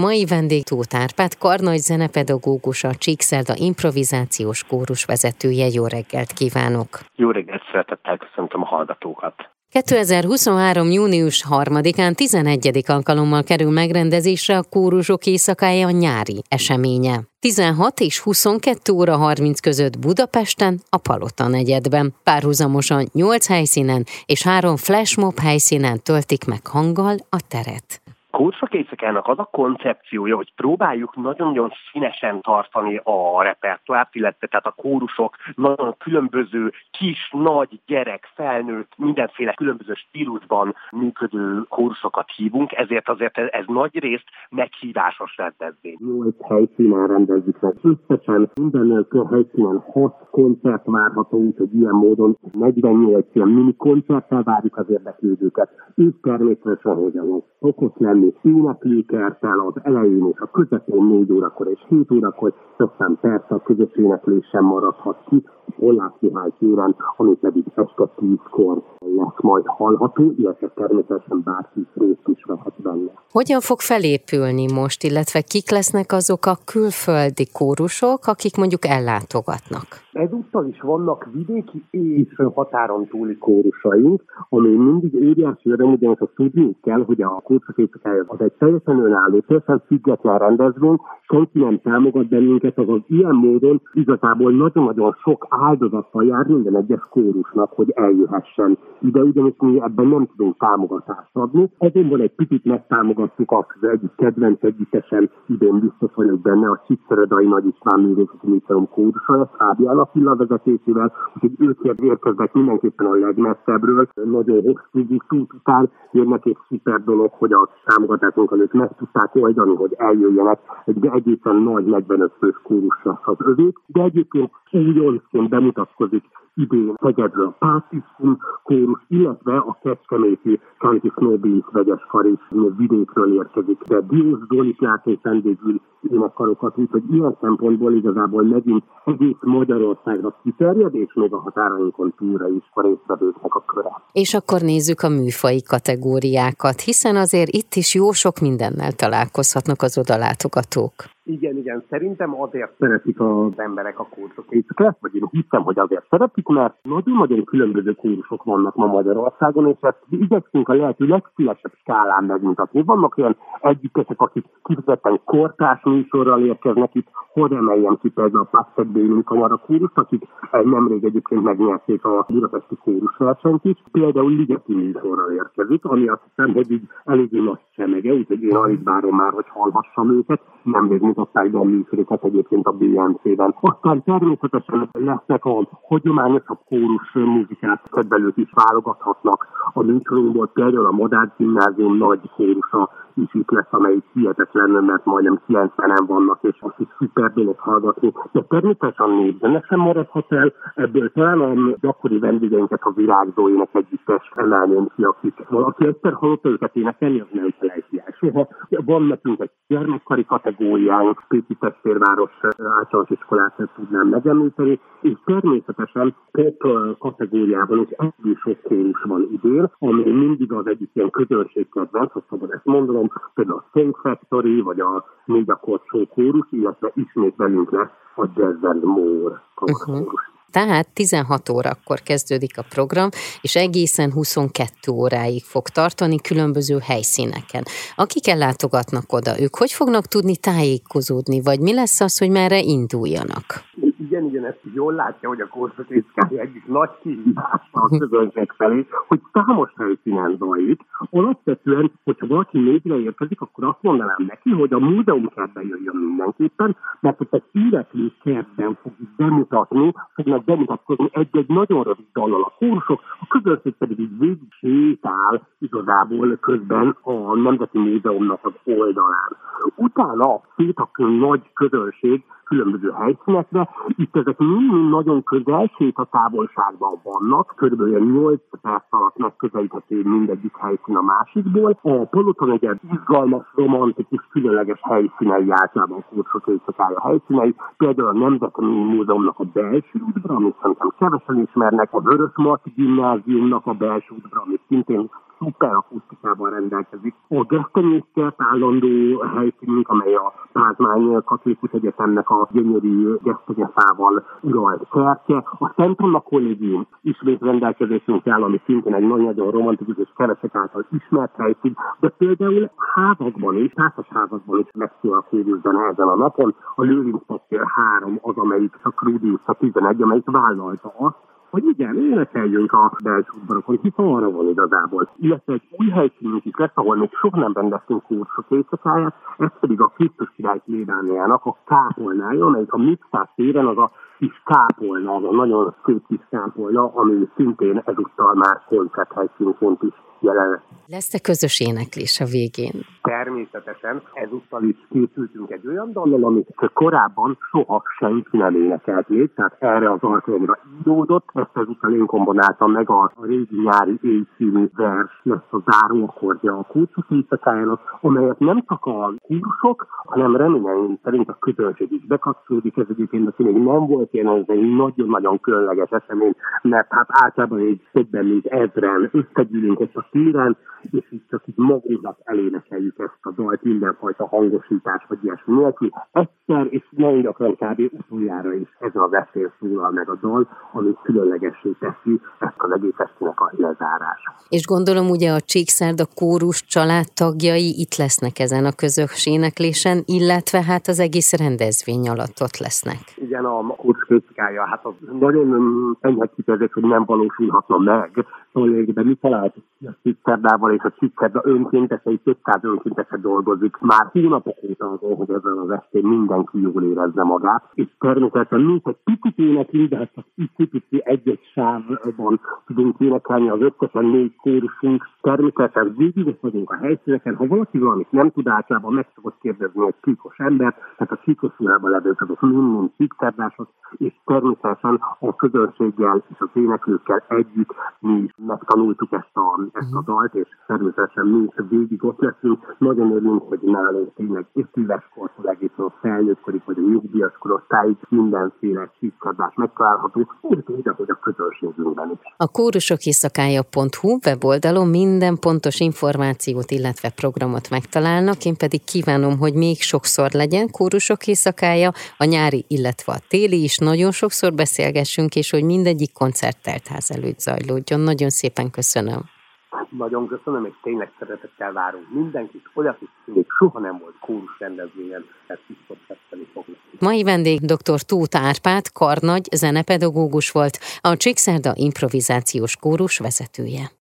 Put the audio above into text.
Mai vendég Tóth Árpád, Karnagy zenepedagógus, a Csíkszerda improvizációs kórus vezetője. Jó reggelt kívánok! Jó reggelt, szeretettel köszöntöm a hallgatókat! 2023. június 3-án 11. alkalommal kerül megrendezésre a kórusok éjszakája nyári eseménye. 16 és 22 óra 30 között Budapesten, a Palota negyedben. Párhuzamosan 8 helyszínen és 3 flashmob helyszínen töltik meg hanggal a teret. Kórusok éjszakának az a koncepciója, hogy próbáljuk nagyon-nagyon színesen tartani a repertoárt, illetve tehát a kórusok nagyon különböző kis, nagy, gyerek, felnőtt, mindenféle különböző stílusban működő kórusokat hívunk, ezért azért ez nagy részt meghívásos rendezvény. Nyolc helyszínen rendezzük meg. Összesen minden helyszínen hat koncert várható, úgyhogy ilyen módon 48 ilyen mini koncerttel várjuk az érdeklődőket. És természetesen, hogy szokott lenni lenni éneklőkertel az elején és a közepén 4 órakor és 7 órakor, aztán persze a közös éneklés sem maradhat ki, Ollás Mihály téren, ami pedig este 10-kor lesz majd hallható, illetve természetesen bárki részt is vehet benne. Hogyan fog felépülni most, illetve kik lesznek azok a külföldi kórusok, akik mondjuk ellátogatnak? Ezúttal is vannak vidéki és határon túli kórusaink, ami mindig óriási öröm, ugyanis a tudni kell, hogy a kórusok éjszakája az egy teljesen önálló, teljesen független rendezvény, senki nem támogat bennünket, azaz ilyen módon igazából nagyon-nagyon sok áldozattal jár minden egyes kórusnak, hogy eljöhessen. Ide, ugyanis mi ebben nem tudunk támogatást adni. Azonban egy picit megtámogattuk az egyik kedvenc együttesen, idén biztos vagyok benne, a Csicszeredai Nagy István Művészeti Múzeum kórusa, a Fábián Attila vezetésével, úgyhogy ők érkeznek mindenképpen a legmesszebbről, nagyon hosszú út után jönnek egy szuper dolog, hogy a támogatásunkat ők meg tudták oldani, hogy eljöjjenek egy egészen nagy 45 fős kórusra az övék, de egyébként újoncként bemutatkozik idén Szegedről a Pátiszum kórus, illetve a Kecskeméti Kanti Snowbeat vegyes kar is vidékről érkezik, de Diósz Zolit játék vendégül énekkarokat, úgyhogy ilyen szempontból igazából megint egész Magyarországra kiterjed, és még a határainkon túlra is a résztvevőknek a köre. És akkor nézzük a műfai kategóriákat, hiszen azért itt is jó sok mindennel találkozhatnak az odalátogatók. Igen, igen, szerintem azért szeretik az emberek a kórusok éjszakát, vagy én hiszem, hogy azért szeretik, mert nagyon-nagyon különböző kórusok vannak ma Magyarországon, és ezt igyekszünk a lehető legszélesebb skálán megmutatni. Vannak olyan együttesek, akik kifejezetten kortás műsorral érkeznek itt, hogy emeljem ki például a Pastek Bélin Kamara kórust, akik nemrég egyébként megnyerték a budapesti kórusversenyt is. Például Ligeti műsorral érkezik, ami azt hiszem, hogy így eléggé nagy semege, úgyhogy én alig várom már, hogy hallhassam őket. Nemrég mutatták be a műsorokat egyébként a BNC-ben. Aztán természetesen lesznek a hagyományosabb kórus muzikát kedvelők is válogathatnak a műsorunkból. Például a Madár Gimnázium nagy kórusa is itt lesz, amelyik hihetetlen, mert majdnem 90-en vannak, és azt is szuper dolog hallgatni. De természetesen népzenek sem maradhat el, ebből talán a gyakori vendégeinket a virágzóinak együttes emelném ki, akik valaki egyszer hallott őket énekelni, az nem soha. Van nekünk egy gyermekkari kategóriánk, Péki Testvérváros általános iskolát tudnám megemlíteni, és természetesen pop kategóriában is ebből sok kórus van idén, ami mindig az egyik ilyen közönségkedvenc, ha szabad ezt mondanom, például a Song Factory, vagy a Média Kocsó kórus, illetve ismét velünk lesz a Jazz Moore uh-huh. Tehát 16 órakor kezdődik a program, és egészen 22 óráig fog tartani különböző helyszíneken. Akik ellátogatnak oda, ők hogy fognak tudni tájékozódni, vagy mi lesz az, hogy merre induljanak? Igen, igen, ezt jól látja, hogy a korszakrészkája egyik nagy kihívása a közönség felé, hogy számos helyszínen zajlik. Alapvetően, hogyha valaki négyre érkezik, akkor azt mondanám neki, hogy a múzeum kertbe jöjjön mindenképpen, mert ott egy életlő kertben fog bemutatni, fognak bemutatkozni egy-egy nagyon rövid dallal a kórsok, a közönség pedig így végig sétál igazából közben a Nemzeti Múzeumnak az oldalán. Utána szétakön nagy közönség különböző helyszínekre. Itt ezek mind nagyon közel, a távolságban vannak, körülbelül 8 perc alatt megközelíthető mindegyik helyszín a másikból. A Paloton egy izgalmas, romantikus, különleges helyszínei általában kulcsok éjszakája helyszínei, például a Nemzeti Múzeumnak a belső udvara, amit szerintem kevesen ismernek, a Vörös Marti Gimnáziumnak a belső udvara, amit szintén szuper akusztikával rendelkezik. A gesztenyészkert állandó helyszínünk, amely a Pázmány Katolikus Egyetemnek a gyönyörű gesztenyefával uralt kertje. A Szent Anna Kollégium ismét rendelkezésünk áll, ami szintén egy nagyon romantikus és kevesek által ismert helyszín, de például házakban is, házasságokban is megszólalkódultan ezen a napon. A Lőrinc 3 az, amelyik a Krúdi utca 11, amelyik vállalta azt, hogy igen, énekeljünk a belső udvarokon, hiszen arra van igazából. Illetve egy új helyszínünk is lesz, ahol még soha nem rendeztünk kursok éjszakáját, ez pedig a Krisztus király plébániának a kápolnája, amelyik a Mixás téren az a kis kápolna, az a nagyon szép kis kápolna, ami szintén ezúttal már koncerthelyszínként is jelen. Lesz-e közös éneklés a végén? Természetesen ezúttal is készültünk egy olyan dallal, amit korábban soha senki nem énekelt még, tehát erre az alkalomra íródott. Ezt ezúttal én kombináltam meg a, régi nyári éjszínű vers, lesz a záró akkordja a kulcsok éjszakájának, amelyet nem csak a kursok, hanem reményeim szerint a közönség is bekapcsolódik. Ez egyébként aki még nem volt ilyen, ez egy nagyon-nagyon különleges esemény, mert hát általában egy többen mint ezren összegyűlünk ezt a téren, és így csak így magunknak elénekeljük ezt a dalt mindenfajta hangosítás vagy ilyesmi nélkül. Egyszer, és nagyon gyakran kb. utoljára is ez a veszély szólal meg a dal, ami különlegessé teszi ezt az egész estének a lezárása. És gondolom ugye a Csíkszárda kórus családtagjai itt lesznek ezen a közös éneklésen, illetve hát az egész rendezvény alatt ott lesznek. Igen, a kórus kritikája, hát az nagyon enyhe kifejezés, hogy nem valósulhatna meg. De mi találtuk a Csíkszerdával és a Csíkszerda önkéntesei, 200 önkénteset dolgozik már hónapok óta azon, hogy ezen az estén mindenki jól érezze magát, és természetesen mi egy picit éneklünk, de hát csak pici egy-egy sávban tudunk énekelni az összesen négy kórusunk. Természetesen végig vagyunk a helyszíneken, ha valaki valamit nem tud általában, meg szokott kérdezni egy csíkos ember, tehát a csíkos levők azok mind-mind csíkszerdások, és természetesen a közönséggel és az éneklőkkel együtt mi is megtanultuk ezt a, ezt a dalt, és természetesen mi is végig ott leszünk. Nagyon örülünk, hogy nálunk tényleg éves kortól egészen a felnőttkorig, vagy a nyugdíjas korosztályig mindenféle csíkszerdás megtalálható, úgy, ahogy a közönségünkben is. A kórusokészszakája.hu weboldalon minden pontos információt, illetve programot megtalálnak, én pedig kívánom, hogy még sokszor legyen kórusok éjszakája, a nyári, illetve a téli is nagyon sokszor beszélgessünk, és hogy mindegyik koncert teltház előtt zajlódjon. Nagyon szépen köszönöm. Nagyon köszönöm, és tényleg szeretettel várunk mindenkit, olyat még soha nem volt kórus rendezvényen, ezt biztos teszteni fognak. Mai vendég dr. Tóth Árpád, karnagy zenepedagógus volt, a Csíkszerda improvizációs kórus vezetője.